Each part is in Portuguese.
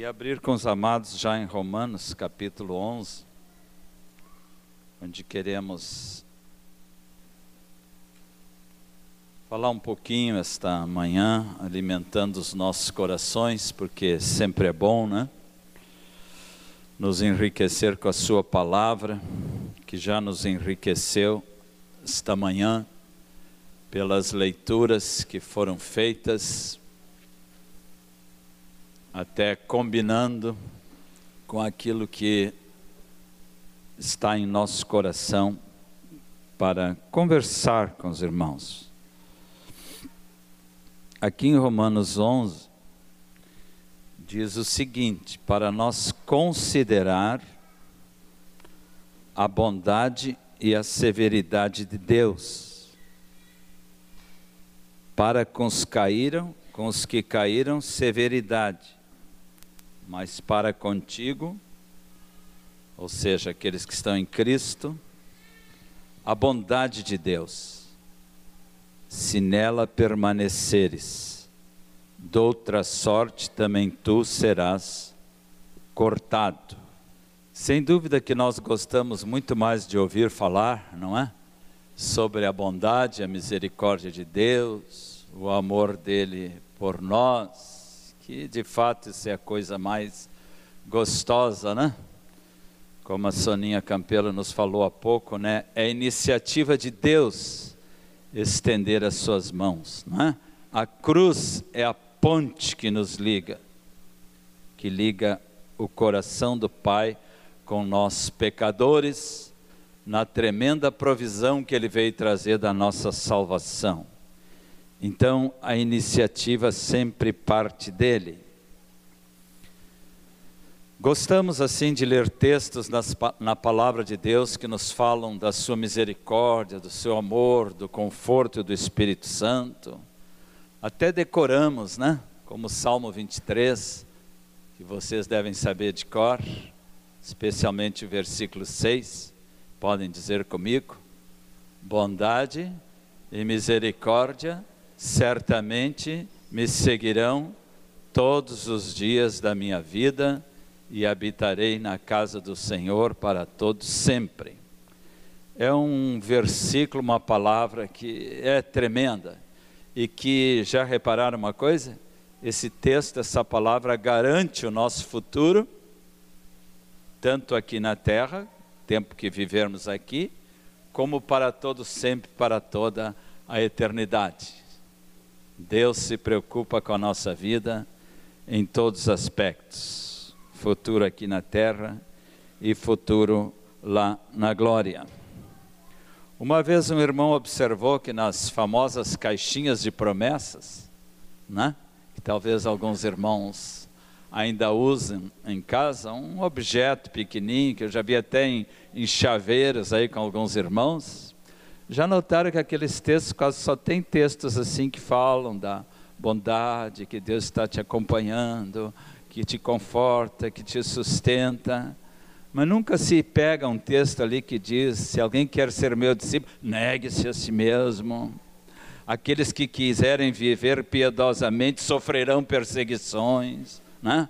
Queria abrir com os amados já em Romanos, capítulo 11, onde queremos falar um pouquinho esta manhã, alimentando os nossos corações, porque sempre é bom, né? Nos enriquecer com a Sua palavra, que já nos enriqueceu esta manhã pelas leituras que foram feitas até combinando com aquilo que está em nosso coração para conversar com os irmãos. Aqui em Romanos 11, diz o seguinte: para nós considerar a bondade e a severidade de Deus, para com os caíram, com os que caíram, severidade mas para contigo, ou seja, aqueles que estão em Cristo, a bondade de Deus, se nela permaneceres, doutra sorte também tu serás cortado. Sem dúvida que nós gostamos muito mais de ouvir falar, não é? Sobre a bondade, a misericórdia de Deus, o amor dele por nós, que de fato isso é a coisa mais gostosa, né? Como a Soninha Campelo nos falou há pouco, né? É iniciativa de Deus estender as suas mãos, né? A cruz é a ponte que nos liga, que liga o coração do Pai com nós pecadores, na tremenda provisão que Ele veio trazer da nossa salvação. Então a iniciativa sempre parte dele. Gostamos assim de ler textos nas, na palavra de Deus que nos falam da sua misericórdia, do seu amor, do conforto do Espírito Santo. Até decoramos, né? Como Salmo 23, que vocês devem saber de cor, especialmente o versículo 6. Podem dizer comigo? Bondade e misericórdia certamente me seguirão todos os dias da minha vida e habitarei na casa do Senhor para todos sempre. É um versículo, uma palavra que é tremenda e que já repararam uma coisa? Esse texto, essa palavra garante o nosso futuro, tanto aqui na terra, tempo que vivermos aqui, como para todos sempre, para toda a eternidade. Deus se preocupa com a nossa vida em todos os aspectos, futuro aqui na terra e futuro lá na glória. Uma vez um irmão observou que nas famosas caixinhas de promessas, né, que talvez alguns irmãos ainda usem em casa, um objeto pequenininho que eu já vi até em, em chaveiros aí com alguns irmãos, já notaram que aqueles textos quase só tem textos assim que falam da bondade, que Deus está te acompanhando, que te conforta, que te sustenta. Mas nunca se pega um texto ali que diz: se alguém quer ser meu discípulo, negue-se a si mesmo. Aqueles que quiserem viver piedosamente sofrerão perseguições, né?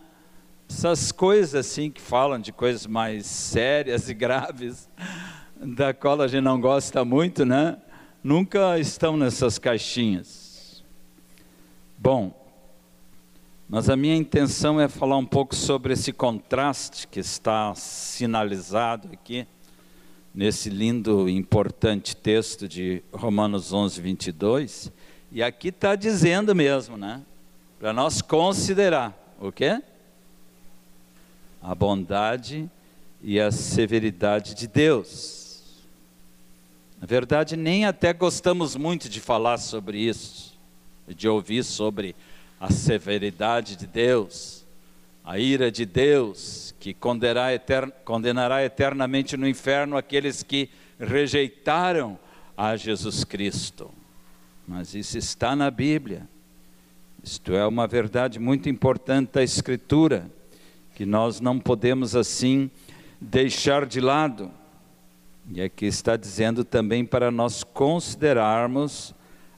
Essas coisas assim que falam de coisas mais sérias e graves da qual a gente não gosta muito, né? Nunca estão nessas caixinhas. Bom, mas a minha intenção é falar um pouco sobre esse contraste que está sinalizado aqui, nesse lindo e importante texto de Romanos 11, 22. E aqui está dizendo mesmo, né? Para nós considerar o quê? A bondade e a severidade de Deus. Na verdade, nem até gostamos muito de falar sobre isso, de ouvir sobre a severidade de Deus, a ira de Deus, que condenará, etern condenará eternamente no inferno aqueles que rejeitaram a Jesus Cristo. Mas isso está na Bíblia. Isto é uma verdade muito importante da Escritura, que nós não podemos assim deixar de lado. E aqui está dizendo também para nós considerarmos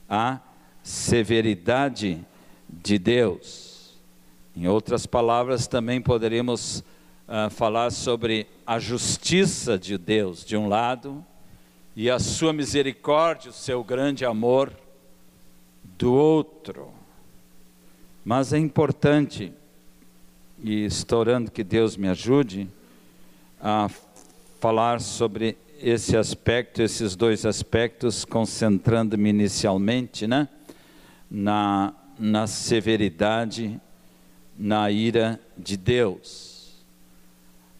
a severidade de Deus. Em outras palavras, também poderíamos uh, falar sobre a justiça de Deus, de um lado, e a sua misericórdia, o seu grande amor, do outro. Mas é importante, e estou orando que Deus me ajude, a falar sobre esse aspecto, esses dois aspectos, concentrando-me inicialmente né, na, na severidade, na ira de Deus.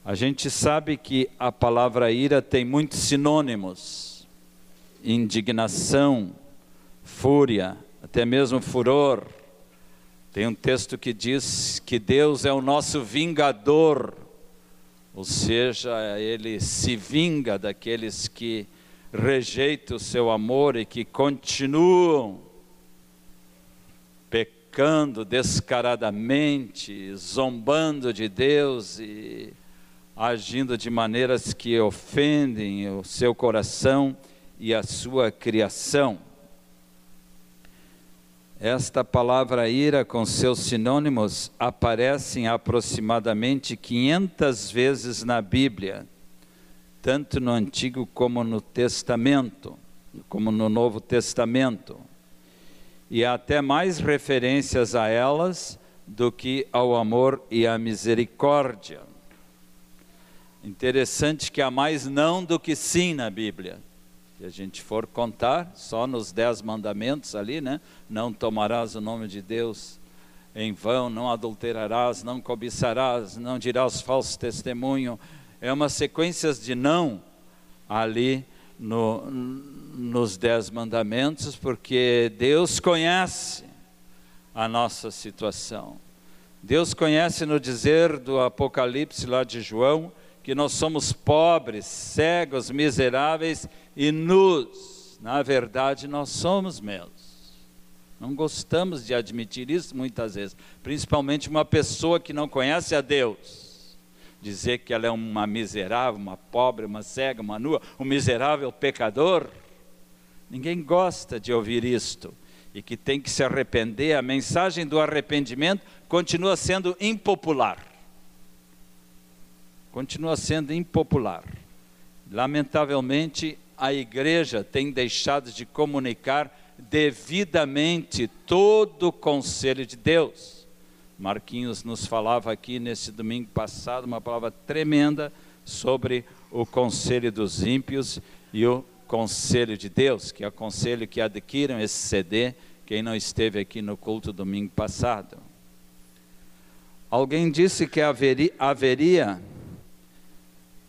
A gente sabe que a palavra ira tem muitos sinônimos: indignação, fúria, até mesmo furor. Tem um texto que diz que Deus é o nosso vingador ou seja, ele se vinga daqueles que rejeitam o seu amor e que continuam pecando descaradamente, zombando de Deus e agindo de maneiras que ofendem o seu coração e a sua criação. Esta palavra ira, com seus sinônimos, aparece em aproximadamente 500 vezes na Bíblia, tanto no Antigo como no Testamento, como no Novo Testamento. E há até mais referências a elas do que ao amor e à misericórdia. Interessante que há mais não do que sim na Bíblia a gente for contar, só nos dez mandamentos ali, né? Não tomarás o nome de Deus em vão, não adulterarás, não cobiçarás, não dirás falso testemunho. É uma sequência de não ali no, nos dez mandamentos, porque Deus conhece a nossa situação. Deus conhece no dizer do Apocalipse lá de João, que nós somos pobres, cegos, miseráveis e nus. Na verdade, nós somos mesmo. Não gostamos de admitir isso muitas vezes, principalmente uma pessoa que não conhece a Deus. Dizer que ela é uma miserável, uma pobre, uma cega, uma nua, um miserável pecador. Ninguém gosta de ouvir isto. E que tem que se arrepender. A mensagem do arrependimento continua sendo impopular continua sendo impopular. Lamentavelmente, a igreja tem deixado de comunicar devidamente todo o conselho de Deus. Marquinhos nos falava aqui nesse domingo passado uma palavra tremenda sobre o conselho dos ímpios e o conselho de Deus, que é o conselho que adquiram esse CD, quem não esteve aqui no culto domingo passado. Alguém disse que haveria, haveria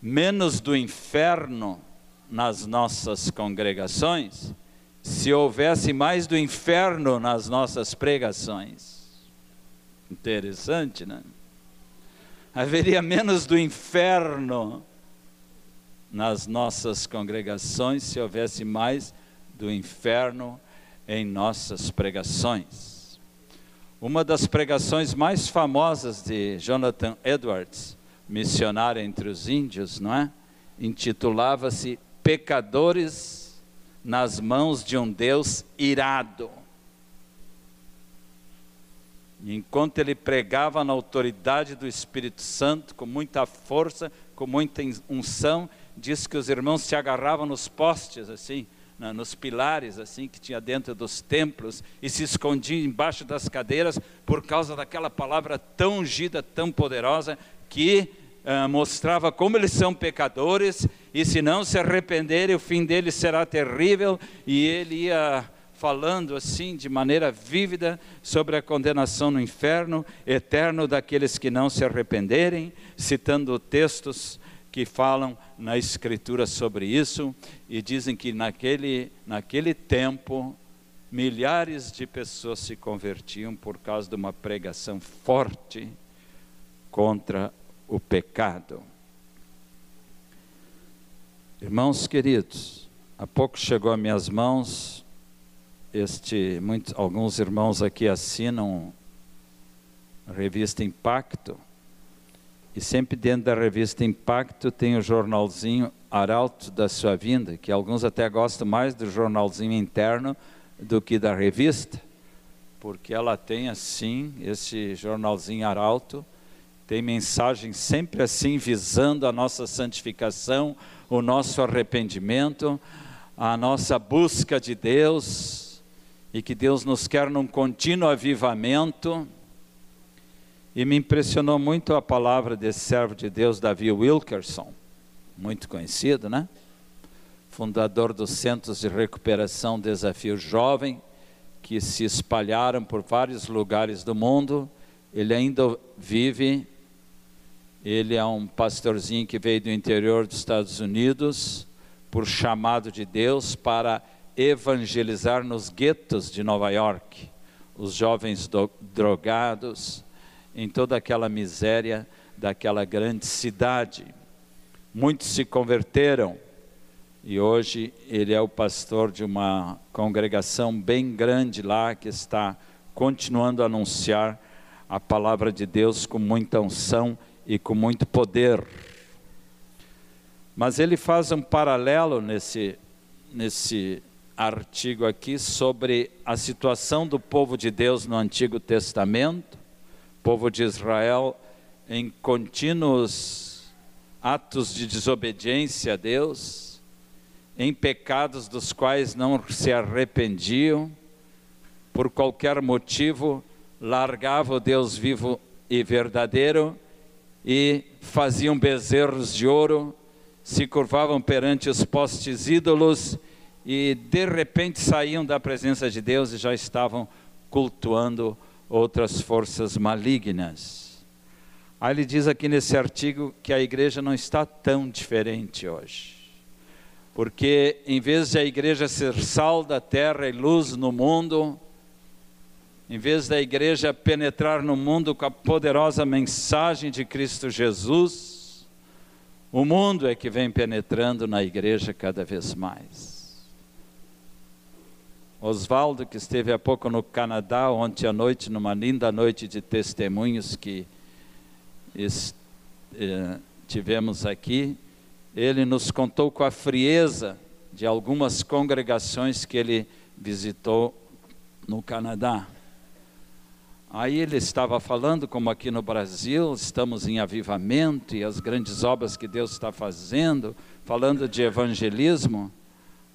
menos do inferno nas nossas congregações, se houvesse mais do inferno nas nossas pregações. Interessante, né? Haveria menos do inferno nas nossas congregações se houvesse mais do inferno em nossas pregações. Uma das pregações mais famosas de Jonathan Edwards missionário entre os índios, não é? Intitulava-se Pecadores nas mãos de um Deus irado. Enquanto ele pregava na autoridade do Espírito Santo, com muita força, com muita unção, diz que os irmãos se agarravam nos postes, assim, nos pilares, assim, que tinha dentro dos templos, e se escondiam embaixo das cadeiras, por causa daquela palavra tão ungida, tão poderosa, que uh, mostrava como eles são pecadores e se não se arrependerem, o fim deles será terrível. E ele ia falando assim de maneira vívida sobre a condenação no inferno eterno daqueles que não se arrependerem, citando textos que falam na escritura sobre isso e dizem que naquele, naquele tempo milhares de pessoas se convertiam por causa de uma pregação forte contra o pecado. Irmãos queridos, há pouco chegou a minhas mãos este, muitos, alguns irmãos aqui assinam a revista Impacto, e sempre dentro da revista Impacto tem o jornalzinho Arauto da Sua Vinda, que alguns até gostam mais do jornalzinho interno do que da revista porque ela tem assim, esse jornalzinho Arauto, tem mensagem sempre assim, visando a nossa santificação, o nosso arrependimento, a nossa busca de Deus, e que Deus nos quer num contínuo avivamento. E me impressionou muito a palavra desse servo de Deus, Davi Wilkerson, muito conhecido, né? Fundador dos Centros de Recuperação Desafio Jovem, que se espalharam por vários lugares do mundo. Ele ainda vive ele é um pastorzinho que veio do interior dos Estados Unidos por chamado de Deus para evangelizar nos guetos de Nova York, os jovens do, drogados, em toda aquela miséria daquela grande cidade. Muitos se converteram e hoje ele é o pastor de uma congregação bem grande lá que está continuando a anunciar a palavra de Deus com muita unção e com muito poder. Mas ele faz um paralelo nesse, nesse artigo aqui sobre a situação do povo de Deus no Antigo Testamento, povo de Israel em contínuos atos de desobediência a Deus, em pecados dos quais não se arrependiam, por qualquer motivo largava o Deus vivo e verdadeiro e faziam bezerros de ouro, se curvavam perante os postes ídolos e de repente saíam da presença de Deus e já estavam cultuando outras forças malignas. Aí ele diz aqui nesse artigo que a igreja não está tão diferente hoje. Porque em vez de a igreja ser sal da terra e luz no mundo, em vez da igreja penetrar no mundo com a poderosa mensagem de Cristo Jesus, o mundo é que vem penetrando na igreja cada vez mais. Oswaldo, que esteve há pouco no Canadá, ontem à noite, numa linda noite de testemunhos que eh, tivemos aqui, ele nos contou com a frieza de algumas congregações que ele visitou no Canadá. Aí ele estava falando, como aqui no Brasil, estamos em avivamento e as grandes obras que Deus está fazendo, falando de evangelismo.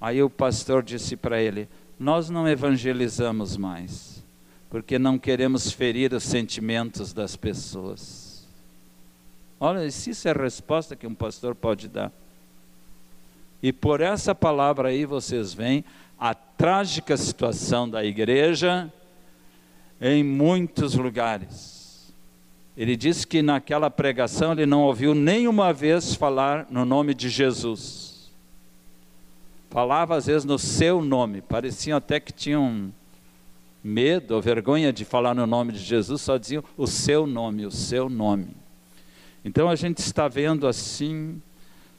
Aí o pastor disse para ele: Nós não evangelizamos mais, porque não queremos ferir os sentimentos das pessoas. Olha, se isso é a resposta que um pastor pode dar. E por essa palavra aí vocês veem a trágica situação da igreja em muitos lugares. Ele disse que naquela pregação ele não ouviu nenhuma vez falar no nome de Jesus. Falava às vezes no seu nome, pareciam até que tinham medo ou vergonha de falar no nome de Jesus, só diziam o seu nome, o seu nome. Então a gente está vendo assim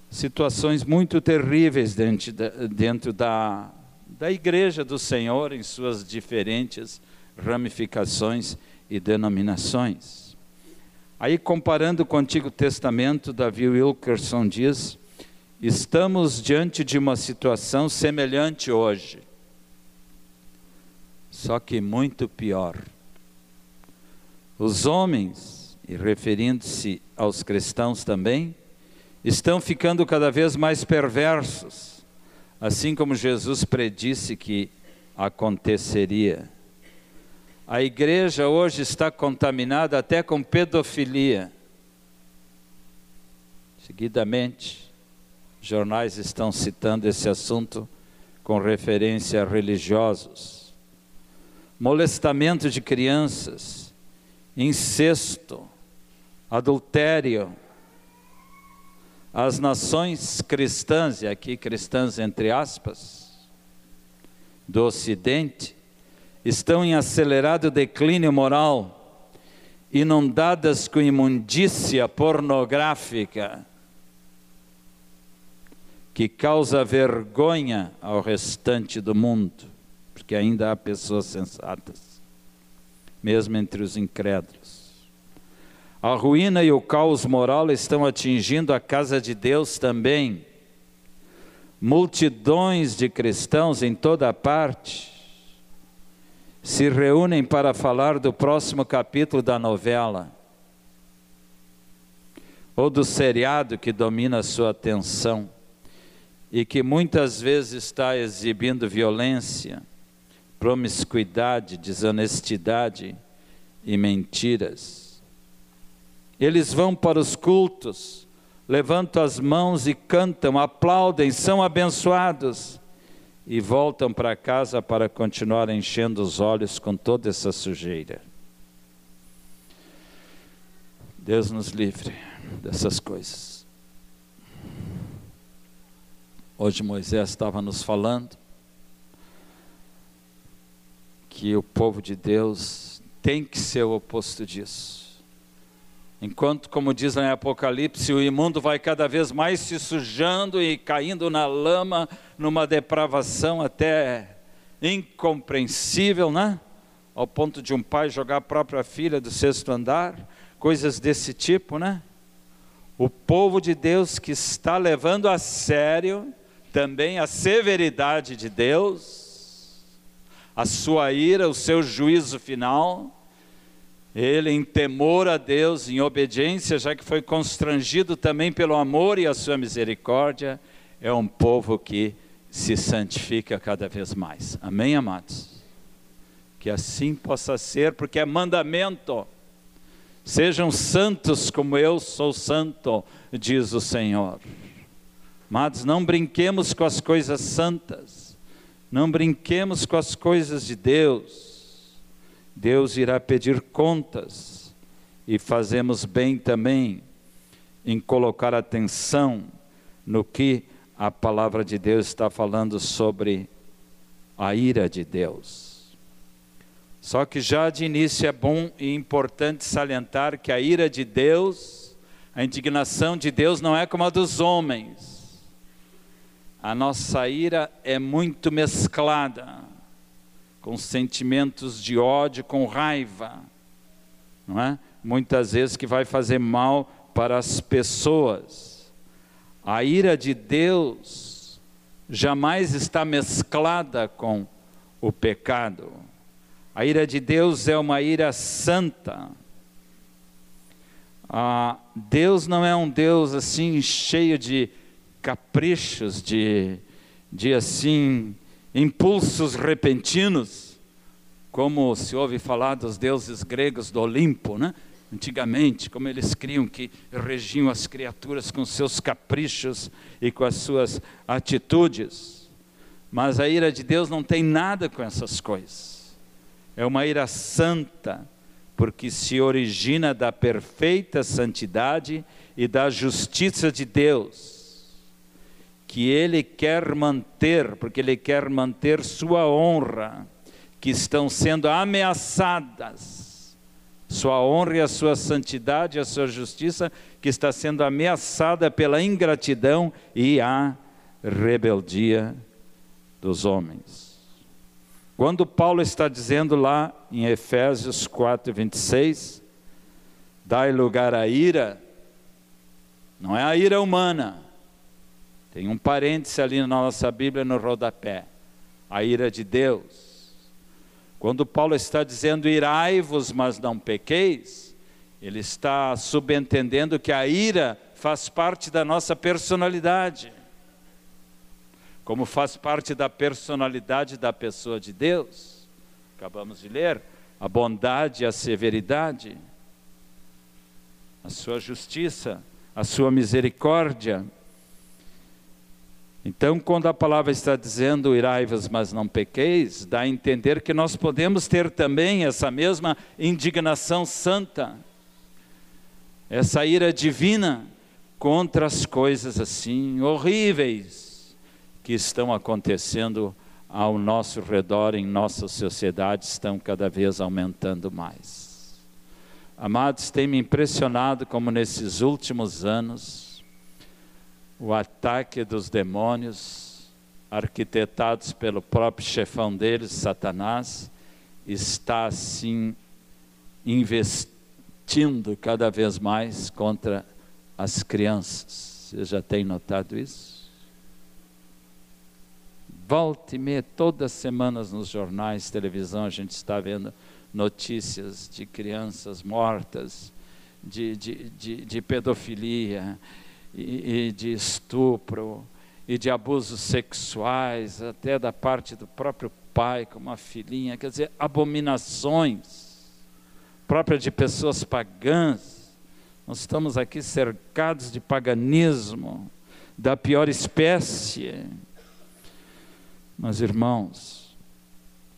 situações muito terríveis dentro da, dentro da, da igreja do Senhor em suas diferentes ramificações e denominações. Aí, comparando com o Antigo Testamento, Davi Wilkerson diz: estamos diante de uma situação semelhante hoje, só que muito pior. Os homens, e referindo-se aos cristãos também, estão ficando cada vez mais perversos, assim como Jesus predisse que aconteceria. A igreja hoje está contaminada até com pedofilia. Seguidamente, jornais estão citando esse assunto com referência a religiosos. Molestamento de crianças, incesto, adultério. As nações cristãs, e aqui cristãs entre aspas, do Ocidente, estão em acelerado declínio moral, inundadas com imundícia pornográfica, que causa vergonha ao restante do mundo, porque ainda há pessoas sensatas, mesmo entre os incrédulos. A ruína e o caos moral estão atingindo a casa de Deus também. Multidões de cristãos em toda parte se reúnem para falar do próximo capítulo da novela ou do seriado que domina a sua atenção e que muitas vezes está exibindo violência, promiscuidade, desonestidade e mentiras. Eles vão para os cultos, levantam as mãos e cantam, aplaudem, são abençoados e voltam para casa para continuar enchendo os olhos com toda essa sujeira. Deus nos livre dessas coisas. Hoje Moisés estava nos falando que o povo de Deus tem que ser o oposto disso. Enquanto, como diz em Apocalipse, o imundo vai cada vez mais se sujando e caindo na lama, numa depravação até incompreensível, né? Ao ponto de um pai jogar a própria filha do sexto andar, coisas desse tipo, né? O povo de Deus que está levando a sério também a severidade de Deus, a sua ira, o seu juízo final, ele, em temor a Deus, em obediência, já que foi constrangido também pelo amor e a sua misericórdia, é um povo que se santifica cada vez mais. Amém, amados? Que assim possa ser, porque é mandamento. Sejam santos como eu sou santo, diz o Senhor. Amados, não brinquemos com as coisas santas, não brinquemos com as coisas de Deus Deus irá pedir contas e fazemos bem também em colocar atenção no que a palavra de Deus está falando sobre a ira de Deus. Só que já de início é bom e importante salientar que a ira de Deus, a indignação de Deus não é como a dos homens. A nossa ira é muito mesclada com sentimentos de ódio, com raiva, não é? Muitas vezes que vai fazer mal para as pessoas. A ira de Deus jamais está mesclada com o pecado. A ira de Deus é uma ira santa. Ah, Deus não é um Deus assim cheio de caprichos, de, de assim impulsos repentinos, como se ouve falar dos deuses gregos do Olimpo, né? Antigamente, como eles criam que regiam as criaturas com seus caprichos e com as suas atitudes. Mas a ira de Deus não tem nada com essas coisas. É uma ira santa, porque se origina da perfeita santidade e da justiça de Deus que ele quer manter, porque ele quer manter sua honra, que estão sendo ameaçadas. Sua honra e a sua santidade, a sua justiça, que está sendo ameaçada pela ingratidão e a rebeldia dos homens. Quando Paulo está dizendo lá em Efésios 4, 26, dai lugar à ira, não é a ira humana, tem um parêntese ali na nossa Bíblia no rodapé. A ira de Deus. Quando Paulo está dizendo irai-vos, mas não pequeis, ele está subentendendo que a ira faz parte da nossa personalidade. Como faz parte da personalidade da pessoa de Deus. Acabamos de ler a bondade, a severidade, a sua justiça, a sua misericórdia. Então, quando a palavra está dizendo irai-vos, mas não pequeis, dá a entender que nós podemos ter também essa mesma indignação santa, essa ira divina contra as coisas assim horríveis que estão acontecendo ao nosso redor, em nossa sociedade, estão cada vez aumentando mais. Amados, tem me impressionado como nesses últimos anos, o ataque dos demônios, arquitetados pelo próprio chefão deles, Satanás, está assim investindo cada vez mais contra as crianças. Você já tem notado isso? Volta e meia, todas as semanas nos jornais, televisão, a gente está vendo notícias de crianças mortas, de, de, de, de pedofilia e, e de estupro e de abusos sexuais, até da parte do próprio pai com uma filhinha, quer dizer, abominações próprias de pessoas pagãs. Nós estamos aqui cercados de paganismo, da pior espécie. Mas irmãos,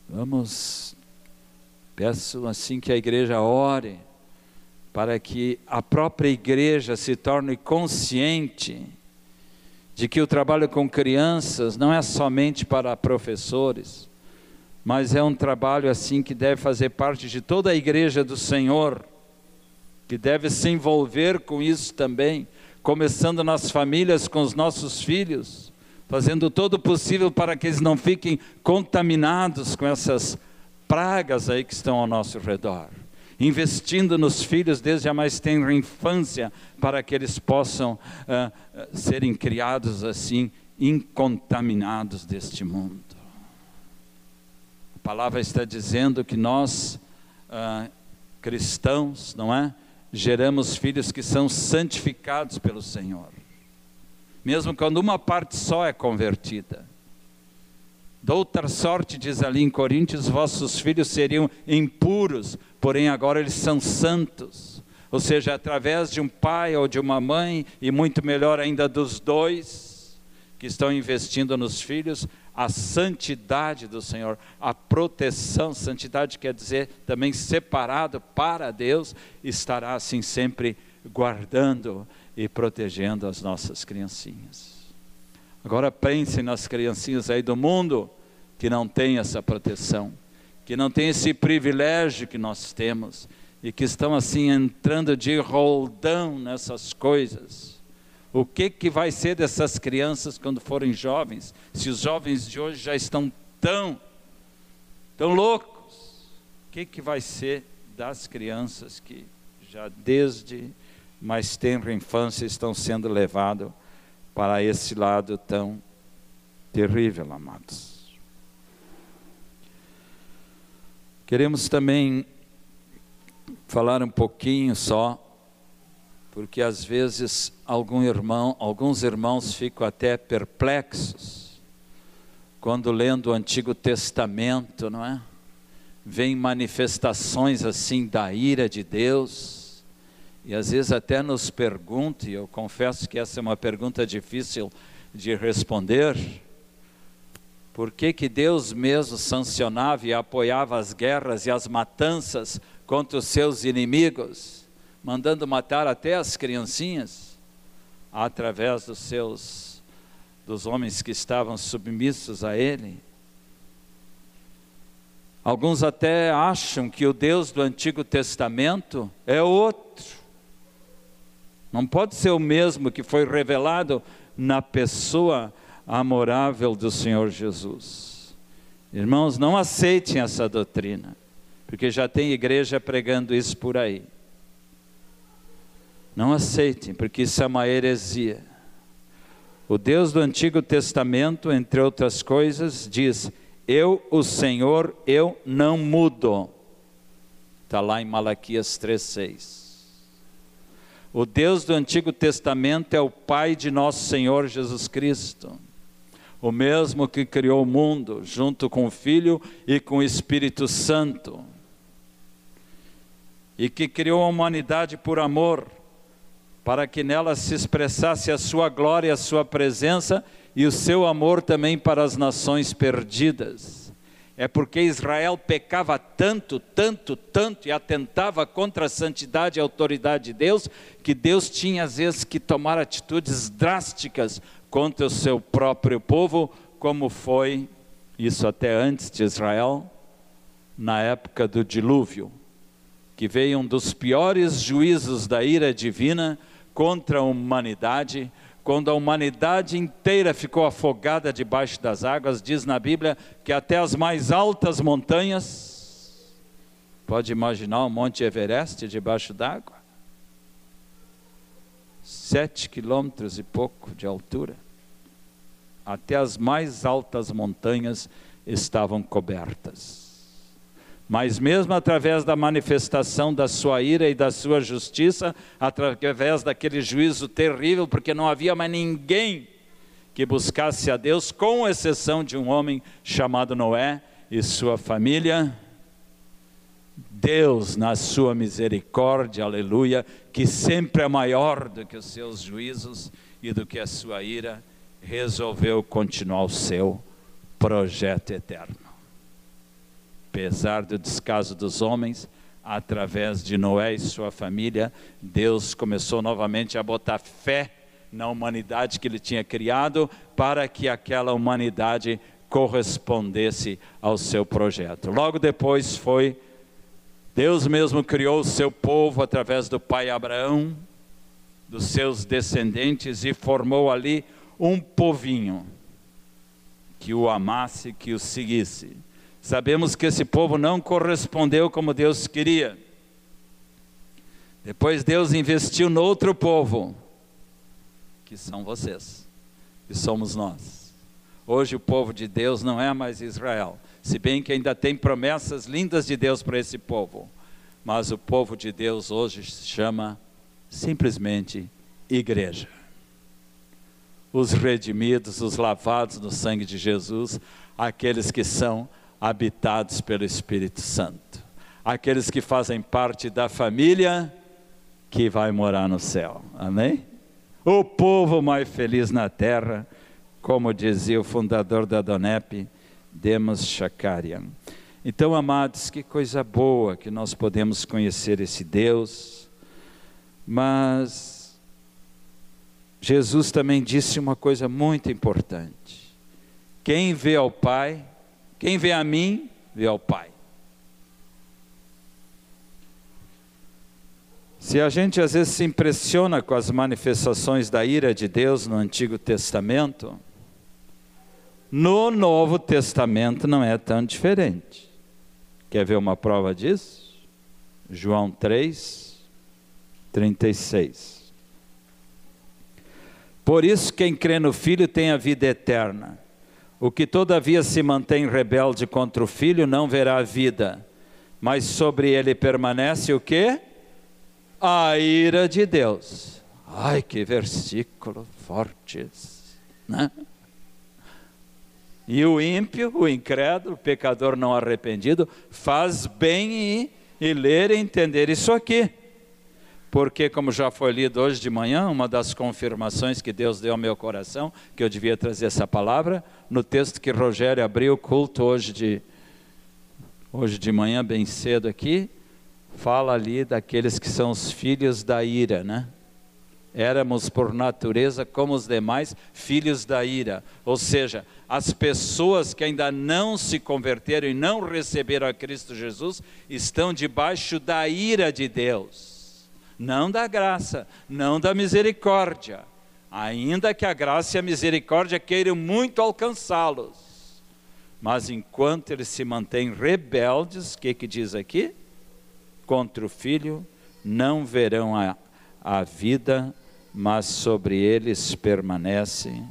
vamos, peço assim que a igreja ore, para que a própria igreja se torne consciente de que o trabalho com crianças não é somente para professores, mas é um trabalho assim que deve fazer parte de toda a igreja do Senhor, que deve se envolver com isso também, começando nas famílias com os nossos filhos, fazendo todo o possível para que eles não fiquem contaminados com essas pragas aí que estão ao nosso redor. Investindo nos filhos desde a mais tenra infância, para que eles possam uh, serem criados assim, incontaminados deste mundo palavra está dizendo que nós, ah, cristãos, não é? Geramos filhos que são santificados pelo Senhor. Mesmo quando uma parte só é convertida. Da outra sorte, diz ali em Coríntios, vossos filhos seriam impuros, porém agora eles são santos. Ou seja, através de um pai ou de uma mãe, e muito melhor ainda dos dois, que estão investindo nos filhos, a santidade do Senhor, a proteção, santidade quer dizer também separado para Deus, estará assim sempre guardando e protegendo as nossas criancinhas. Agora pensem nas criancinhas aí do mundo que não têm essa proteção, que não têm esse privilégio que nós temos e que estão assim entrando de roldão nessas coisas o que, que vai ser dessas crianças quando forem jovens? Se os jovens de hoje já estão tão, tão loucos, o que, que vai ser das crianças que já desde mais tenra infância estão sendo levados para esse lado tão terrível, amados? Queremos também falar um pouquinho só porque às vezes algum irmão, alguns irmãos ficam até perplexos quando lendo o Antigo Testamento, não é? Vem manifestações assim da ira de Deus, e às vezes até nos perguntam, e eu confesso que essa é uma pergunta difícil de responder, por que, que Deus mesmo sancionava e apoiava as guerras e as matanças contra os seus inimigos? mandando matar até as criancinhas, através dos seus, dos homens que estavam submissos a ele. Alguns até acham que o Deus do Antigo Testamento é outro. Não pode ser o mesmo que foi revelado na pessoa amorável do Senhor Jesus. Irmãos, não aceitem essa doutrina, porque já tem igreja pregando isso por aí. Não aceitem, porque isso é uma heresia. O Deus do Antigo Testamento, entre outras coisas, diz: Eu, o Senhor, eu não mudo. Está lá em Malaquias 3,6. O Deus do Antigo Testamento é o Pai de nosso Senhor Jesus Cristo, o mesmo que criou o mundo, junto com o Filho e com o Espírito Santo, e que criou a humanidade por amor para que nela se expressasse a sua glória, a sua presença e o seu amor também para as nações perdidas. É porque Israel pecava tanto, tanto, tanto e atentava contra a santidade e a autoridade de Deus, que Deus tinha às vezes que tomar atitudes drásticas contra o seu próprio povo, como foi isso até antes de Israel, na época do dilúvio, que veio um dos piores juízos da ira divina contra a humanidade, quando a humanidade inteira ficou afogada debaixo das águas, diz na Bíblia que até as mais altas montanhas, pode imaginar o Monte Everest debaixo d'água? Sete quilômetros e pouco de altura. até as mais altas montanhas estavam cobertas. Mas mesmo através da manifestação da sua ira e da sua justiça, através daquele juízo terrível, porque não havia mais ninguém que buscasse a Deus, com exceção de um homem chamado Noé e sua família, Deus, na sua misericórdia, aleluia, que sempre é maior do que os seus juízos e do que a sua ira, resolveu continuar o seu projeto eterno. Apesar do descaso dos homens, através de Noé e sua família, Deus começou novamente a botar fé na humanidade que ele tinha criado, para que aquela humanidade correspondesse ao seu projeto. Logo depois foi Deus mesmo criou o seu povo através do pai Abraão, dos seus descendentes e formou ali um povinho que o amasse, que o seguisse. Sabemos que esse povo não correspondeu como Deus queria. Depois Deus investiu no outro povo, que são vocês, que somos nós. Hoje o povo de Deus não é mais Israel, se bem que ainda tem promessas lindas de Deus para esse povo. Mas o povo de Deus hoje se chama simplesmente igreja. Os redimidos, os lavados no sangue de Jesus, aqueles que são habitados pelo Espírito Santo, aqueles que fazem parte da família que vai morar no céu. Amém? O povo mais feliz na terra, como dizia o fundador da Donep, Demos Shakarian. Então, amados, que coisa boa que nós podemos conhecer esse Deus, mas Jesus também disse uma coisa muito importante: quem vê ao Pai, quem vê a mim, vê ao Pai. Se a gente às vezes se impressiona com as manifestações da ira de Deus no Antigo Testamento, no Novo Testamento não é tão diferente. Quer ver uma prova disso? João 3, 36. Por isso, quem crê no Filho tem a vida eterna. O que todavia se mantém rebelde contra o Filho não verá a vida, mas sobre ele permanece o que? A ira de Deus. Ai, que versículo forte, né? E o ímpio, o incrédulo, o pecador não arrependido, faz bem em, em ler e entender isso aqui. Porque, como já foi lido hoje de manhã, uma das confirmações que Deus deu ao meu coração, que eu devia trazer essa palavra, no texto que Rogério abriu o culto hoje de, hoje de manhã, bem cedo aqui, fala ali daqueles que são os filhos da ira, né? éramos por natureza, como os demais, filhos da ira. Ou seja, as pessoas que ainda não se converteram e não receberam a Cristo Jesus estão debaixo da ira de Deus, não da graça, não da misericórdia. Ainda que a graça e a misericórdia queiram muito alcançá-los. Mas enquanto eles se mantêm rebeldes, o que, que diz aqui? Contra o filho, não verão a, a vida mas sobre eles permanece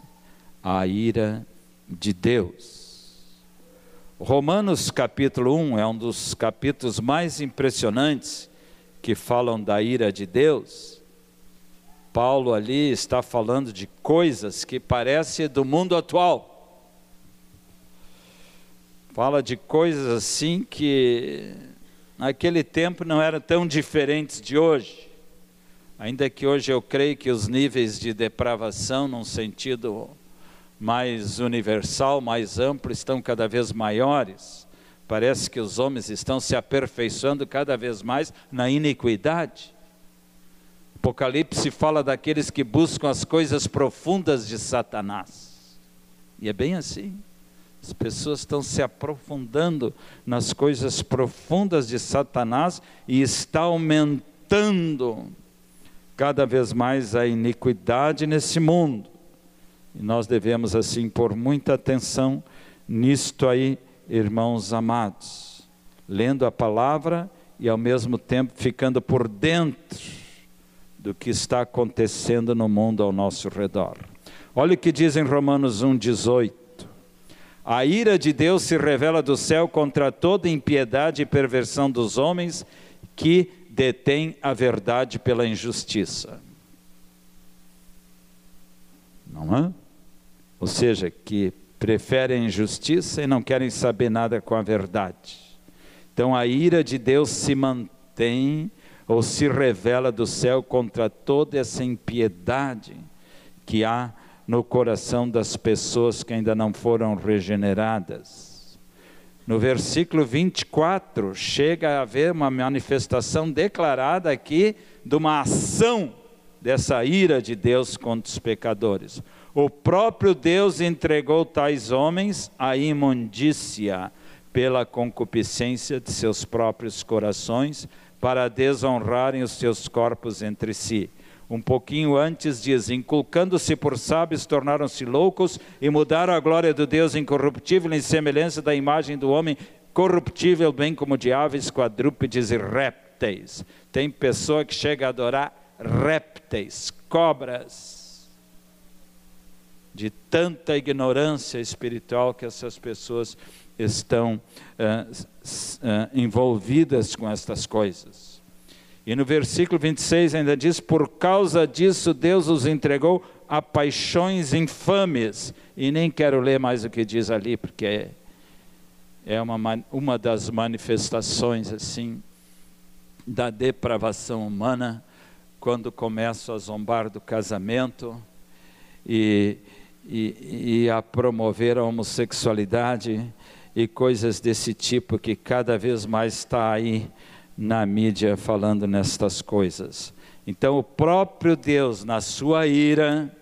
a ira de Deus. Romanos capítulo 1 é um dos capítulos mais impressionantes que falam da ira de Deus. Paulo ali está falando de coisas que parecem do mundo atual. Fala de coisas assim que naquele tempo não eram tão diferentes de hoje. Ainda que hoje eu creio que os níveis de depravação, num sentido mais universal, mais amplo, estão cada vez maiores. Parece que os homens estão se aperfeiçoando cada vez mais na iniquidade. Apocalipse fala daqueles que buscam as coisas profundas de Satanás. E é bem assim. As pessoas estão se aprofundando nas coisas profundas de Satanás e está aumentando cada vez mais a iniquidade nesse mundo. E nós devemos, assim, pôr muita atenção nisto aí, irmãos amados, lendo a palavra e ao mesmo tempo ficando por dentro do que está acontecendo no mundo ao nosso redor. Olha o que diz em Romanos 1,18. A ira de Deus se revela do céu contra toda impiedade e perversão dos homens que detêm a verdade pela injustiça. Não é? Ou seja, que preferem injustiça e não querem saber nada com a verdade. Então a ira de Deus se mantém ou se revela do céu contra toda essa impiedade que há no coração das pessoas que ainda não foram regeneradas. No versículo 24, chega a haver uma manifestação declarada aqui de uma ação dessa ira de Deus contra os pecadores. O próprio Deus entregou tais homens à imundícia pela concupiscência de seus próprios corações, para desonrarem os seus corpos entre si. Um pouquinho antes diz: inculcando-se por sábios, tornaram-se loucos e mudaram a glória do Deus incorruptível em semelhança da imagem do homem corruptível, bem como de aves, quadrúpedes e répteis. Tem pessoa que chega a adorar répteis, cobras, de tanta ignorância espiritual que essas pessoas estão uh, uh, envolvidas com estas coisas. E no versículo 26 ainda diz: Por causa disso Deus os entregou a paixões infames. E nem quero ler mais o que diz ali, porque é, é uma, uma das manifestações assim da depravação humana, quando começam a zombar do casamento e, e, e a promover a homossexualidade e coisas desse tipo que cada vez mais está aí na mídia falando nestas coisas. Então, o próprio Deus, na sua ira,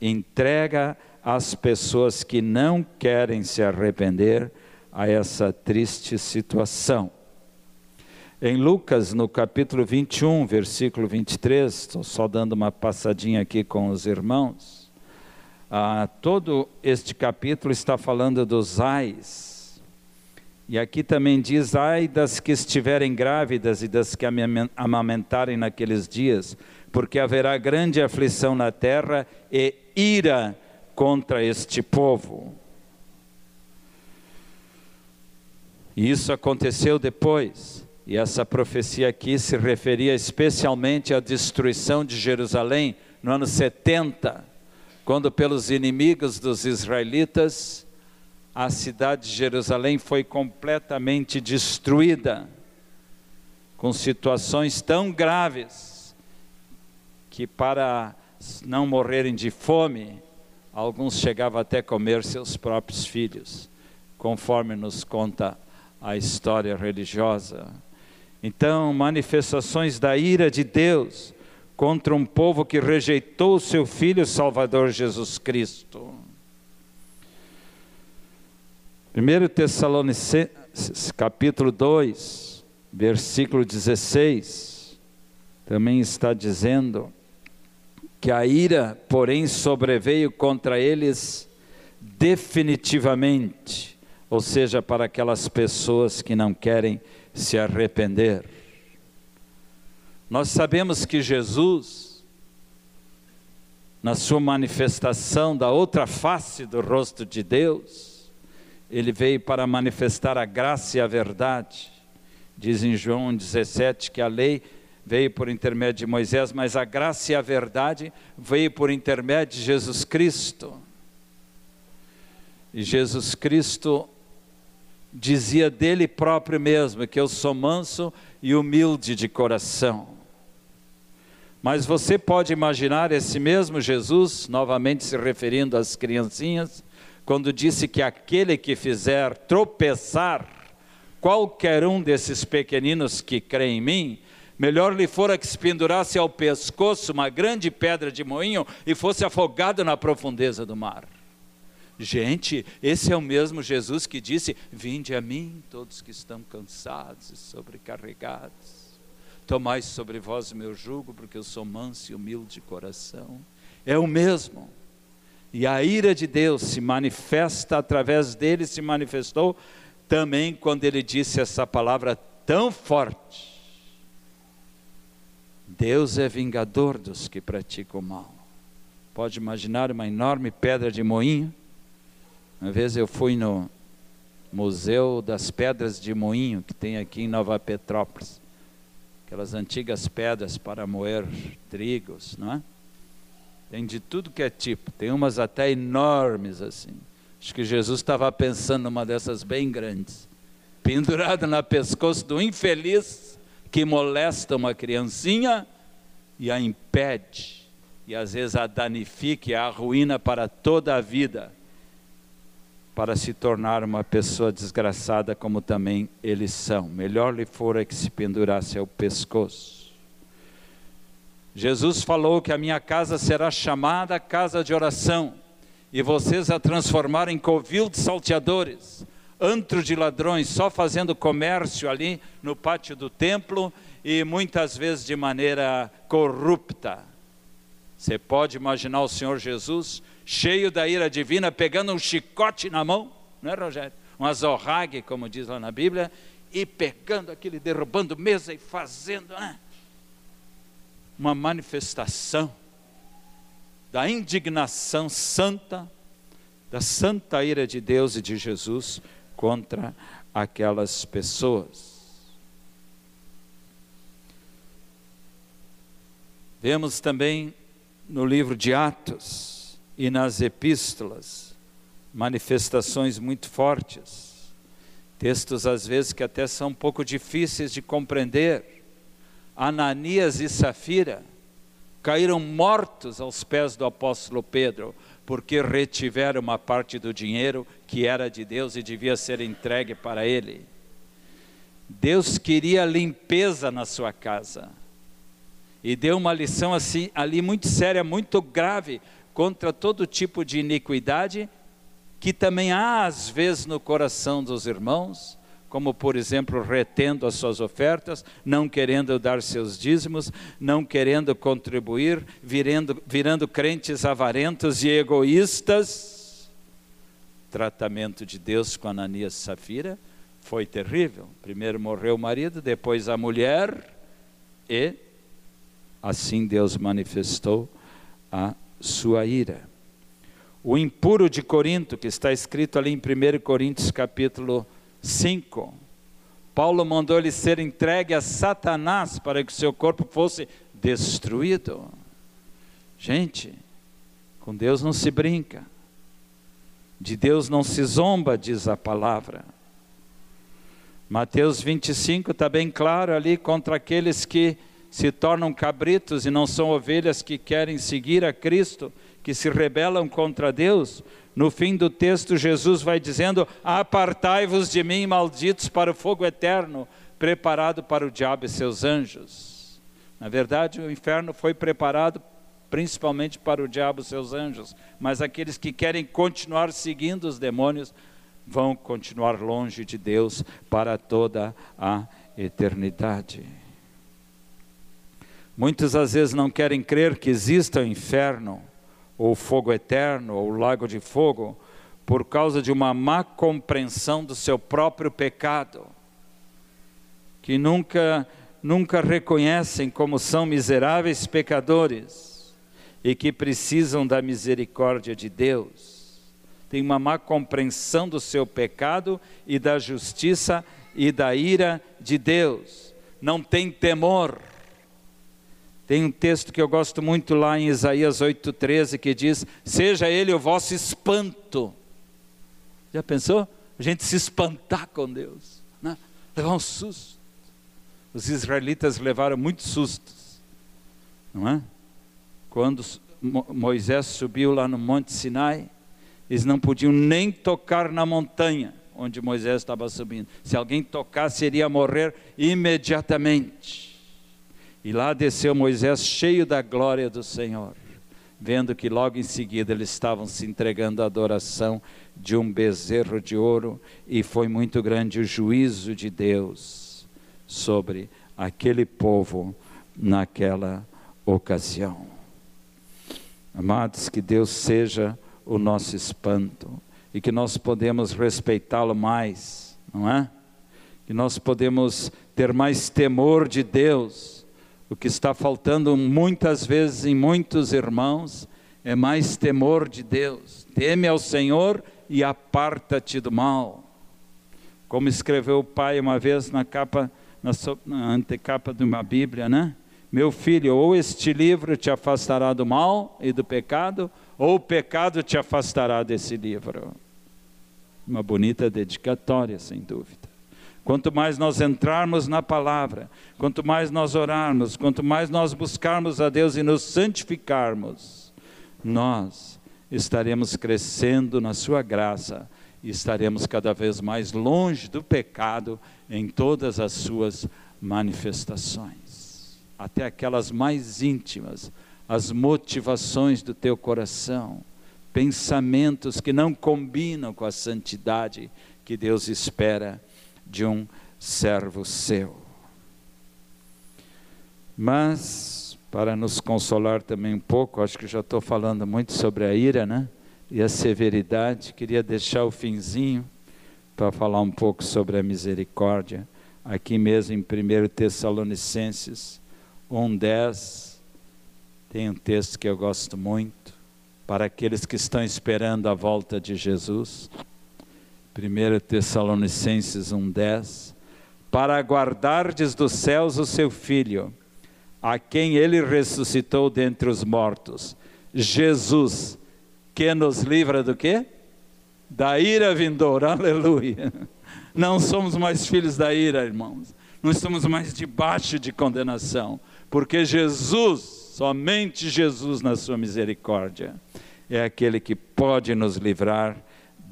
entrega as pessoas que não querem se arrepender a essa triste situação. Em Lucas, no capítulo 21, versículo 23, estou só dando uma passadinha aqui com os irmãos. Ah, todo este capítulo está falando dos ais, e aqui também diz: ai das que estiverem grávidas e das que amamentarem naqueles dias, porque haverá grande aflição na terra e ira contra este povo. E isso aconteceu depois. E essa profecia aqui se referia especialmente à destruição de Jerusalém no ano 70, quando pelos inimigos dos israelitas a cidade de Jerusalém foi completamente destruída, com situações tão graves que, para não morrerem de fome, alguns chegavam até comer seus próprios filhos, conforme nos conta a história religiosa. Então, manifestações da ira de Deus contra um povo que rejeitou o seu filho Salvador Jesus Cristo. 1 Tessalonicenses, capítulo 2, versículo 16, também está dizendo que a ira, porém, sobreveio contra eles definitivamente, ou seja, para aquelas pessoas que não querem se arrepender. Nós sabemos que Jesus, na sua manifestação da outra face do rosto de Deus, ele veio para manifestar a graça e a verdade. Diz em João 17 que a lei veio por intermédio de Moisés, mas a graça e a verdade veio por intermédio de Jesus Cristo. E Jesus Cristo dizia dele próprio mesmo que eu sou manso e humilde de coração. Mas você pode imaginar esse mesmo Jesus, novamente se referindo às criancinhas, quando disse que aquele que fizer tropeçar qualquer um desses pequeninos que crê em mim, melhor lhe fora que se pendurasse ao pescoço uma grande pedra de moinho e fosse afogado na profundeza do mar. Gente, esse é o mesmo Jesus que disse: Vinde a mim, todos que estão cansados e sobrecarregados. Tomai sobre vós o meu jugo, porque eu sou manso e humilde de coração. É o mesmo. E a ira de Deus se manifesta através dele, se manifestou também quando ele disse essa palavra tão forte. Deus é vingador dos que praticam mal. pode imaginar uma enorme pedra de moinho. Uma vez eu fui no Museu das Pedras de Moinho, que tem aqui em Nova Petrópolis. Aquelas antigas pedras para moer trigos, não é? Tem de tudo que é tipo, tem umas até enormes assim. Acho que Jesus estava pensando numa dessas bem grandes, pendurada na pescoço do infeliz que molesta uma criancinha e a impede, e às vezes a danifica e a arruína para toda a vida, para se tornar uma pessoa desgraçada como também eles são. Melhor lhe fora que se pendurasse ao pescoço. Jesus falou que a minha casa será chamada casa de oração, e vocês a transformaram em covil de salteadores, antro de ladrões, só fazendo comércio ali no pátio do templo e muitas vezes de maneira corrupta. Você pode imaginar o Senhor Jesus cheio da ira divina, pegando um chicote na mão, não é, Rogério? Um azorrague, como diz lá na Bíblia, e pegando aquele, derrubando mesa e fazendo. Né? uma manifestação da indignação santa, da santa ira de Deus e de Jesus contra aquelas pessoas. Vemos também no livro de Atos e nas epístolas manifestações muito fortes, textos às vezes que até são um pouco difíceis de compreender Ananias e Safira caíram mortos aos pés do apóstolo Pedro, porque retiveram uma parte do dinheiro que era de Deus e devia ser entregue para ele. Deus queria limpeza na sua casa. E deu uma lição assim ali muito séria, muito grave contra todo tipo de iniquidade que também há às vezes no coração dos irmãos como por exemplo retendo as suas ofertas, não querendo dar seus dízimos, não querendo contribuir, virando, virando crentes avarentos e egoístas. Tratamento de Deus com Ananias e Safira foi terrível. Primeiro morreu o marido, depois a mulher, e assim Deus manifestou a sua ira. O impuro de Corinto, que está escrito ali em 1 Coríntios capítulo 5. Paulo mandou ele ser entregue a Satanás para que seu corpo fosse destruído. Gente, com Deus não se brinca, de Deus não se zomba, diz a palavra. Mateus 25 está bem claro ali contra aqueles que se tornam cabritos e não são ovelhas que querem seguir a Cristo, que se rebelam contra Deus. No fim do texto, Jesus vai dizendo: Apartai-vos de mim, malditos, para o fogo eterno, preparado para o diabo e seus anjos. Na verdade, o inferno foi preparado principalmente para o diabo e seus anjos, mas aqueles que querem continuar seguindo os demônios vão continuar longe de Deus para toda a eternidade. Muitos às vezes não querem crer que exista o inferno, ou fogo eterno, ou lago de fogo, por causa de uma má compreensão do seu próprio pecado, que nunca, nunca reconhecem como são miseráveis pecadores e que precisam da misericórdia de Deus. Tem uma má compreensão do seu pecado e da justiça e da ira de Deus. Não tem temor tem um texto que eu gosto muito lá em Isaías 8,13 que diz: Seja ele o vosso espanto. Já pensou? A gente se espantar com Deus, né? levar um susto. Os israelitas levaram muitos sustos, não é? Quando Moisés subiu lá no Monte Sinai, eles não podiam nem tocar na montanha onde Moisés estava subindo. Se alguém tocasse, iria morrer imediatamente. E lá desceu Moisés cheio da glória do Senhor, vendo que logo em seguida eles estavam se entregando à adoração de um bezerro de ouro, e foi muito grande o juízo de Deus sobre aquele povo naquela ocasião. Amados, que Deus seja o nosso espanto e que nós podemos respeitá-lo mais, não é? Que nós podemos ter mais temor de Deus o que está faltando muitas vezes em muitos irmãos é mais temor de Deus. Teme ao Senhor e aparta-te do mal. Como escreveu o pai uma vez na capa, na, na antecapa de uma Bíblia, né? Meu filho, ou este livro te afastará do mal e do pecado, ou o pecado te afastará desse livro. Uma bonita dedicatória, sem dúvida. Quanto mais nós entrarmos na palavra, quanto mais nós orarmos, quanto mais nós buscarmos a Deus e nos santificarmos, nós estaremos crescendo na Sua graça e estaremos cada vez mais longe do pecado em todas as suas manifestações, até aquelas mais íntimas, as motivações do teu coração, pensamentos que não combinam com a santidade que Deus espera de um servo seu. Mas, para nos consolar também um pouco, acho que já estou falando muito sobre a ira, né? E a severidade, queria deixar o finzinho para falar um pouco sobre a misericórdia. Aqui mesmo em 1 Tessalonicenses 1,10, tem um texto que eu gosto muito, para aqueles que estão esperando a volta de Jesus. 1 Tessalonicenses 1,10, para aguardardes dos céus o seu Filho, a quem ele ressuscitou dentre os mortos, Jesus, que nos livra do quê? Da ira vindoura, aleluia. Não somos mais filhos da ira, irmãos. Não estamos mais debaixo de condenação, porque Jesus, somente Jesus na sua misericórdia, é aquele que pode nos livrar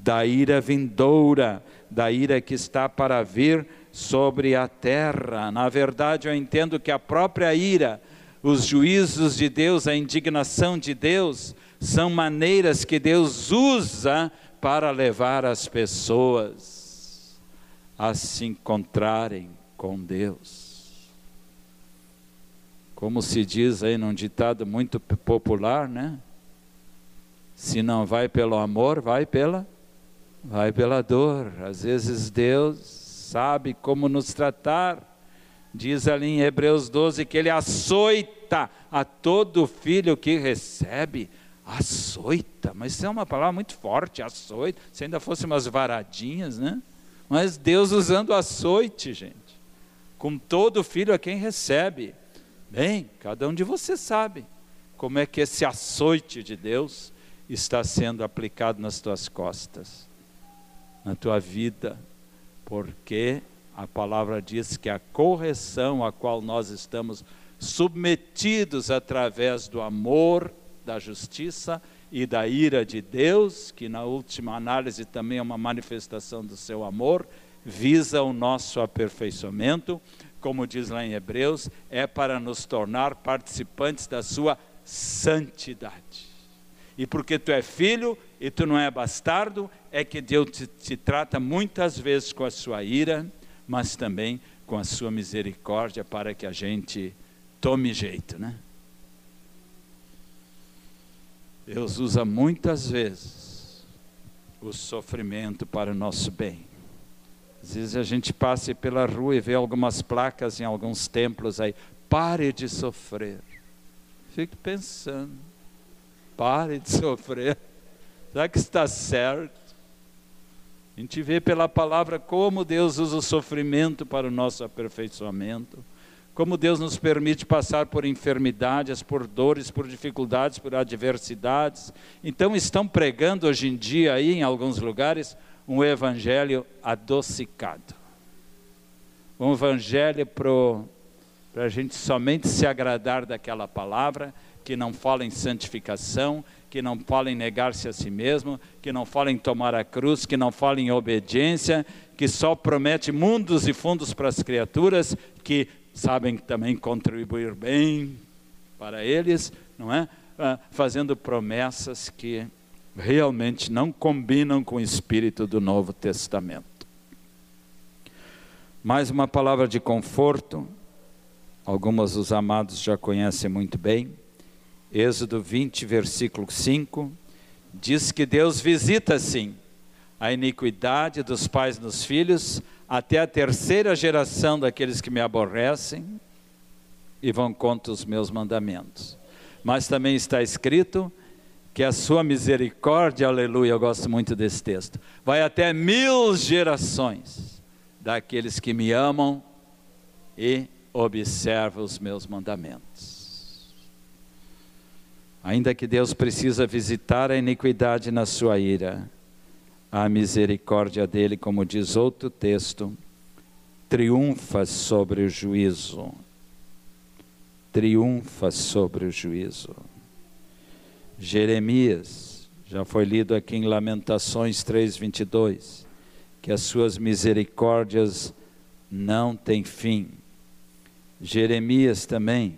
da ira vindoura, da ira que está para vir sobre a terra. Na verdade, eu entendo que a própria ira, os juízos de Deus, a indignação de Deus, são maneiras que Deus usa para levar as pessoas a se encontrarem com Deus. Como se diz aí num ditado muito popular, né? Se não vai pelo amor, vai pela vai pela dor. Às vezes Deus sabe como nos tratar. Diz ali em Hebreus 12 que ele açoita a todo filho que recebe. Açoita, mas isso é uma palavra muito forte, açoita. Se ainda fosse umas varadinhas, né? Mas Deus usando açoite, gente. Com todo filho a quem recebe. Bem, cada um de vocês sabe como é que esse açoite de Deus está sendo aplicado nas tuas costas na tua vida, porque a palavra diz que a correção a qual nós estamos submetidos através do amor, da justiça e da ira de Deus, que na última análise também é uma manifestação do seu amor, visa o nosso aperfeiçoamento, como diz lá em Hebreus, é para nos tornar participantes da sua santidade. E porque tu é filho e tu não é bastardo, é que Deus te, te trata muitas vezes com a sua ira, mas também com a sua misericórdia para que a gente tome jeito, né? Deus usa muitas vezes o sofrimento para o nosso bem. Às vezes a gente passa pela rua e vê algumas placas em alguns templos aí, pare de sofrer. Fique pensando Pare de sofrer. Será que está certo? A gente vê pela palavra como Deus usa o sofrimento para o nosso aperfeiçoamento, como Deus nos permite passar por enfermidades, por dores, por dificuldades, por adversidades. Então estão pregando hoje em dia aí em alguns lugares um evangelho adocicado. Um evangelho para a gente somente se agradar daquela palavra que não fala em santificação, que não fala em negar-se a si mesmo, que não fala em tomar a cruz, que não fala em obediência, que só promete mundos e fundos para as criaturas que sabem também contribuir bem para eles, não é? Ah, fazendo promessas que realmente não combinam com o espírito do Novo Testamento. Mais uma palavra de conforto, algumas os amados já conhecem muito bem Êxodo 20, versículo 5, diz que Deus visita sim a iniquidade dos pais nos filhos, até a terceira geração daqueles que me aborrecem e vão contra os meus mandamentos. Mas também está escrito que a sua misericórdia, aleluia, eu gosto muito desse texto, vai até mil gerações daqueles que me amam e observam os meus mandamentos. Ainda que Deus precisa visitar a iniquidade na sua ira, a misericórdia dele, como diz outro texto, triunfa sobre o juízo. Triunfa sobre o juízo. Jeremias, já foi lido aqui em Lamentações 3:22, que as suas misericórdias não têm fim. Jeremias também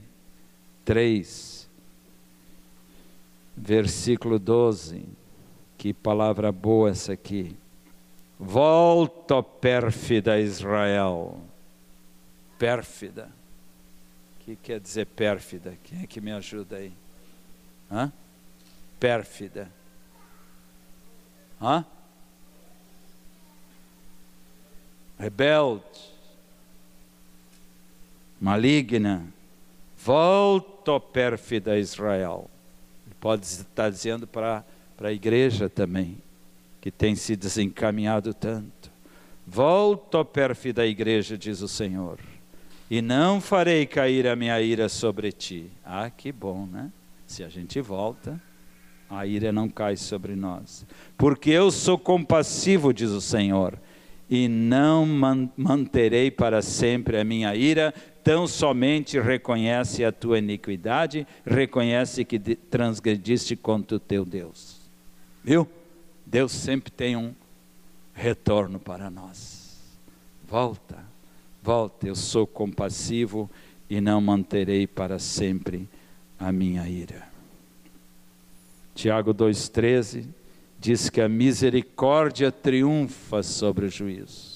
3 versículo 12. Que palavra boa essa aqui. Volta, pérfida Israel. Pérfida. O que quer dizer pérfida? Quem é que me ajuda aí? Hã? pérfida. Hã? Rebelde, maligna, volta, pérfida Israel. Pode estar dizendo para a igreja também, que tem se desencaminhado tanto. Volta, pérfida igreja, diz o Senhor, e não farei cair a minha ira sobre ti. Ah, que bom, né? Se a gente volta a ira não cai sobre nós. Porque eu sou compassivo, diz o Senhor, e não manterei para sempre a minha ira, tão somente reconhece a tua iniquidade, reconhece que transgrediste contra o teu Deus. Viu? Deus sempre tem um retorno para nós. Volta, volta, eu sou compassivo e não manterei para sempre a minha ira. Tiago 2,13 diz que a misericórdia triunfa sobre o juízo.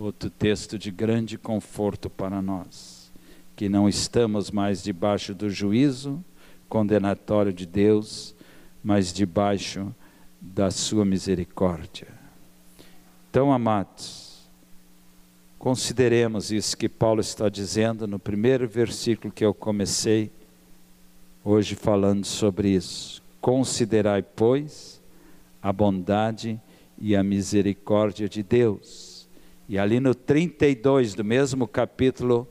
Outro texto de grande conforto para nós, que não estamos mais debaixo do juízo condenatório de Deus, mas debaixo da sua misericórdia. Então, amados, consideremos isso que Paulo está dizendo no primeiro versículo que eu comecei hoje falando sobre isso. Considerai, pois, a bondade e a misericórdia de Deus. E ali no 32 do mesmo capítulo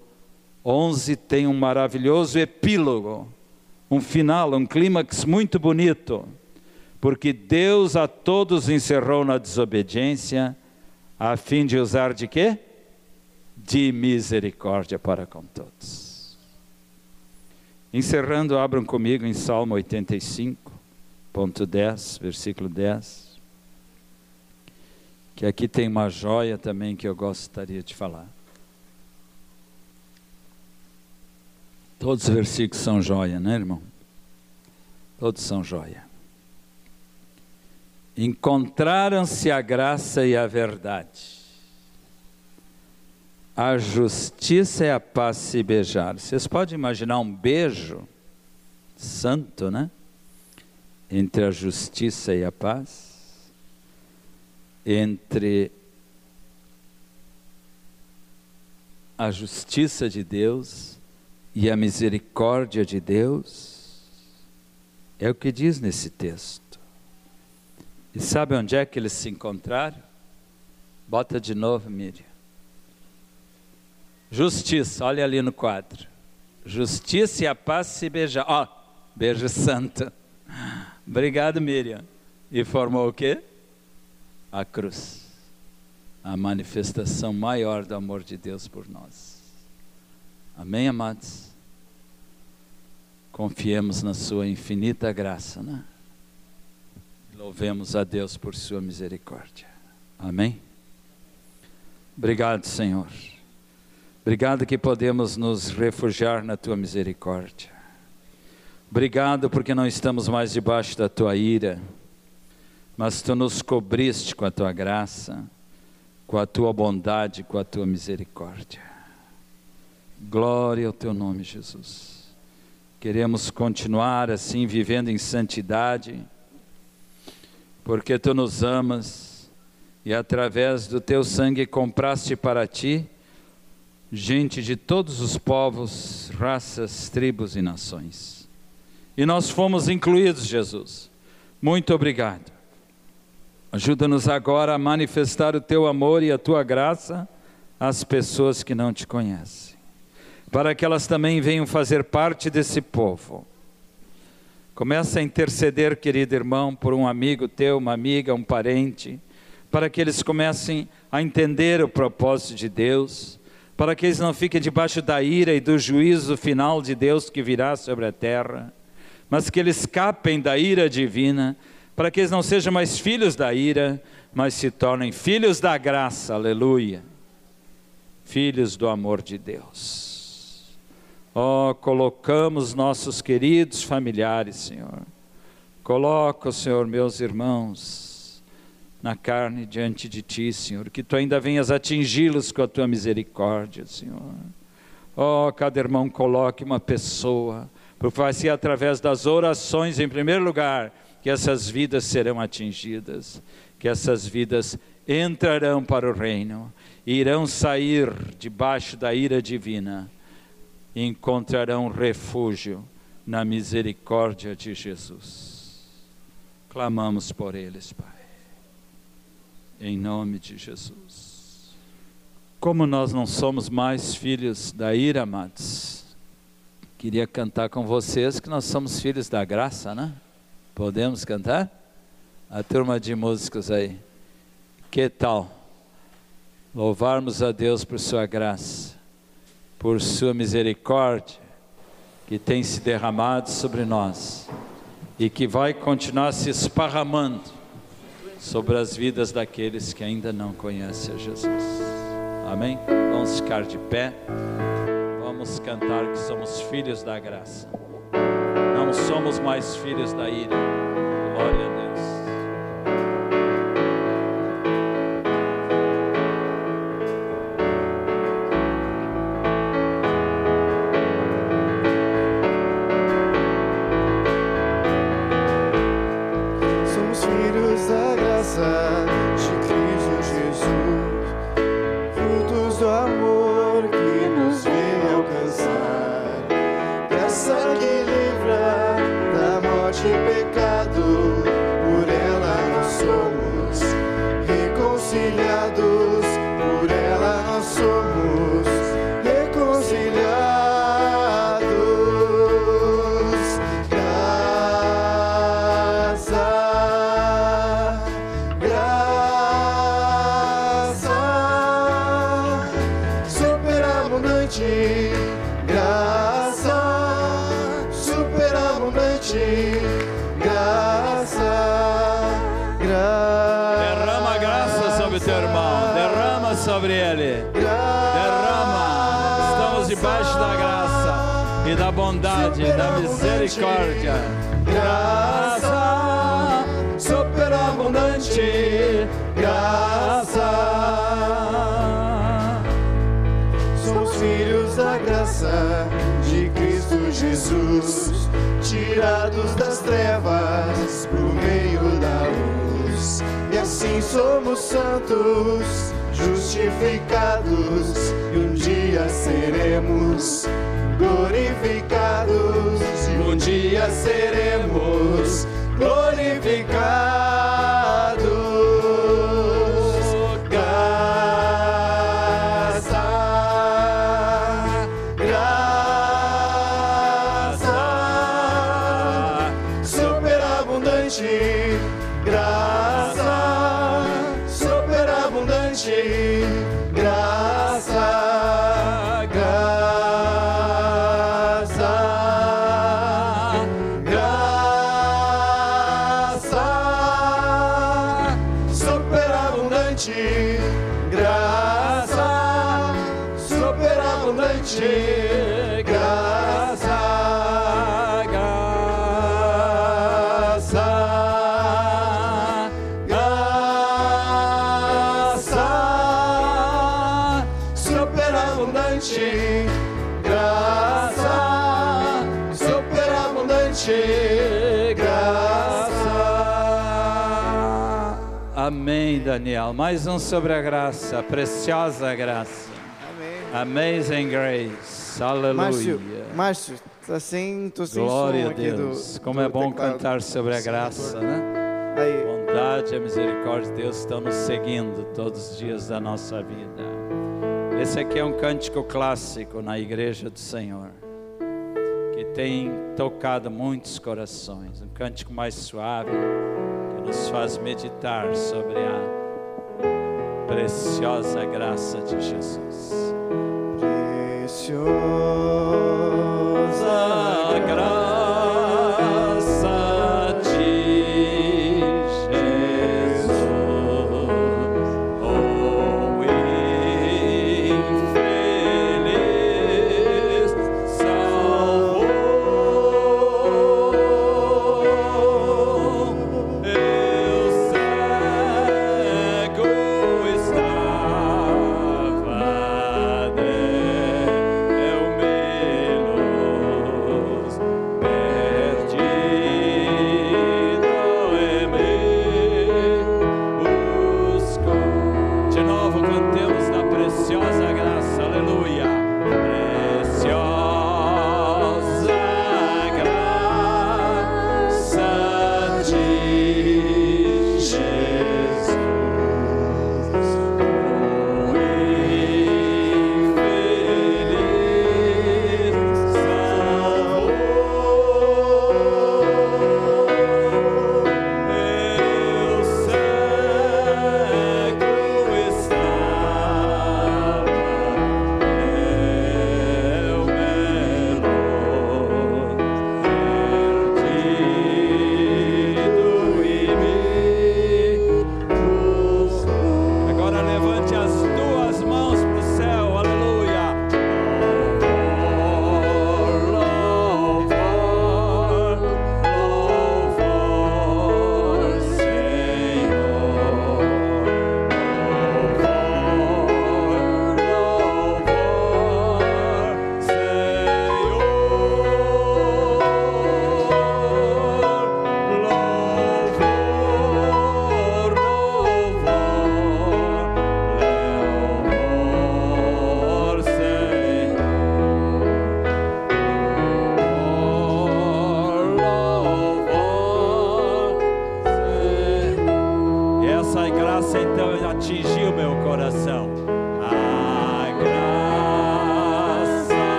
11 tem um maravilhoso epílogo, um final, um clímax muito bonito. Porque Deus a todos encerrou na desobediência, a fim de usar de quê? De misericórdia para com todos. Encerrando, abram comigo em Salmo 85, ponto 10, versículo 10. Que aqui tem uma joia também que eu gostaria de falar. Todos os versículos são joia, né, irmão? Todos são joia. Encontraram-se a graça e a verdade a justiça e a paz se beijar. Vocês podem imaginar um beijo santo, né? Entre a justiça e a paz, entre a justiça de Deus e a misericórdia de Deus. É o que diz nesse texto. E sabe onde é que eles se encontraram? Bota de novo, Miriam. Justiça, olha ali no quadro. Justiça e a paz se beijar. Ó, oh, beijo santo. Obrigado, Miriam. E formou o quê? A cruz. A manifestação maior do amor de Deus por nós. Amém, amados? Confiemos na Sua infinita graça, né? Louvemos a Deus por Sua misericórdia. Amém? Obrigado, Senhor. Obrigado que podemos nos refugiar na tua misericórdia. Obrigado porque não estamos mais debaixo da tua ira, mas tu nos cobriste com a tua graça, com a tua bondade, com a tua misericórdia. Glória ao teu nome, Jesus. Queremos continuar assim, vivendo em santidade, porque tu nos amas e através do teu sangue compraste para ti gente de todos os povos, raças, tribos e nações. e nós fomos incluídos, Jesus. Muito obrigado. Ajuda-nos agora a manifestar o teu amor e a tua graça às pessoas que não te conhecem, para que elas também venham fazer parte desse povo. Começa a interceder, querido irmão, por um amigo teu, uma amiga, um parente, para que eles comecem a entender o propósito de Deus, para que eles não fiquem debaixo da ira e do juízo final de Deus que virá sobre a terra mas que eles escapem da ira divina, para que eles não sejam mais filhos da ira, mas se tornem filhos da graça, aleluia, filhos do amor de Deus. Ó, oh, colocamos nossos queridos familiares, Senhor. Coloca, Senhor, meus irmãos, na carne diante de Ti, Senhor, que Tu ainda venhas atingi-los com a Tua misericórdia, Senhor. Ó, oh, cada irmão coloque uma pessoa, porque vai ser através das orações, em primeiro lugar, que essas vidas serão atingidas, que essas vidas entrarão para o reino, irão sair debaixo da ira divina e encontrarão refúgio na misericórdia de Jesus. Clamamos por eles, Pai, em nome de Jesus. Como nós não somos mais filhos da ira, amados, Queria cantar com vocês que nós somos filhos da graça, né? Podemos cantar? A turma de músicos aí. Que tal? Louvarmos a Deus por Sua graça, por Sua misericórdia, que tem se derramado sobre nós e que vai continuar se esparramando sobre as vidas daqueles que ainda não conhecem a Jesus. Amém? Vamos ficar de pé vamos cantar que somos filhos da graça. Não somos mais filhos da ira. Glória a Deus. Misericórdia, graça superabundante, graça. Somos filhos da graça de Cristo Jesus, tirados das trevas pro meio da luz, e assim somos santos, justificados, e um dia seremos glorificados um dia seremos glorificados. Daniel. Mais um sobre a graça, a preciosa graça. Amém. Amazing grace. Aleluia. Márcio, Márcio, tá sem, tô sem Glória som a Deus. do Como do é bom teclado. cantar sobre a graça, né? Aí, bondade e a misericórdia de Deus estão nos seguindo todos os dias da nossa vida. Esse aqui é um cântico clássico na igreja do Senhor, que tem tocado muitos corações. Um cântico mais suave, que nos faz meditar sobre a preciosa graça de Jesus. preciosa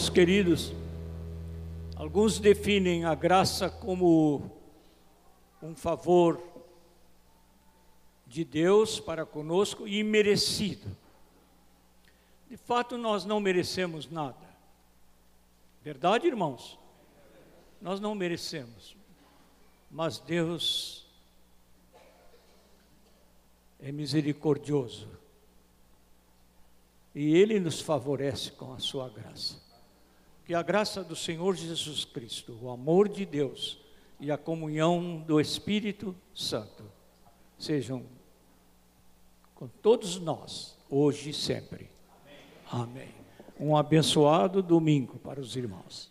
Irmãos queridos, alguns definem a graça como um favor de Deus para conosco e merecido. De fato, nós não merecemos nada. Verdade, irmãos? Nós não merecemos. Mas Deus é misericordioso. E Ele nos favorece com a sua graça. Que a graça do Senhor Jesus Cristo, o amor de Deus e a comunhão do Espírito Santo sejam com todos nós, hoje e sempre. Amém. Um abençoado domingo para os irmãos.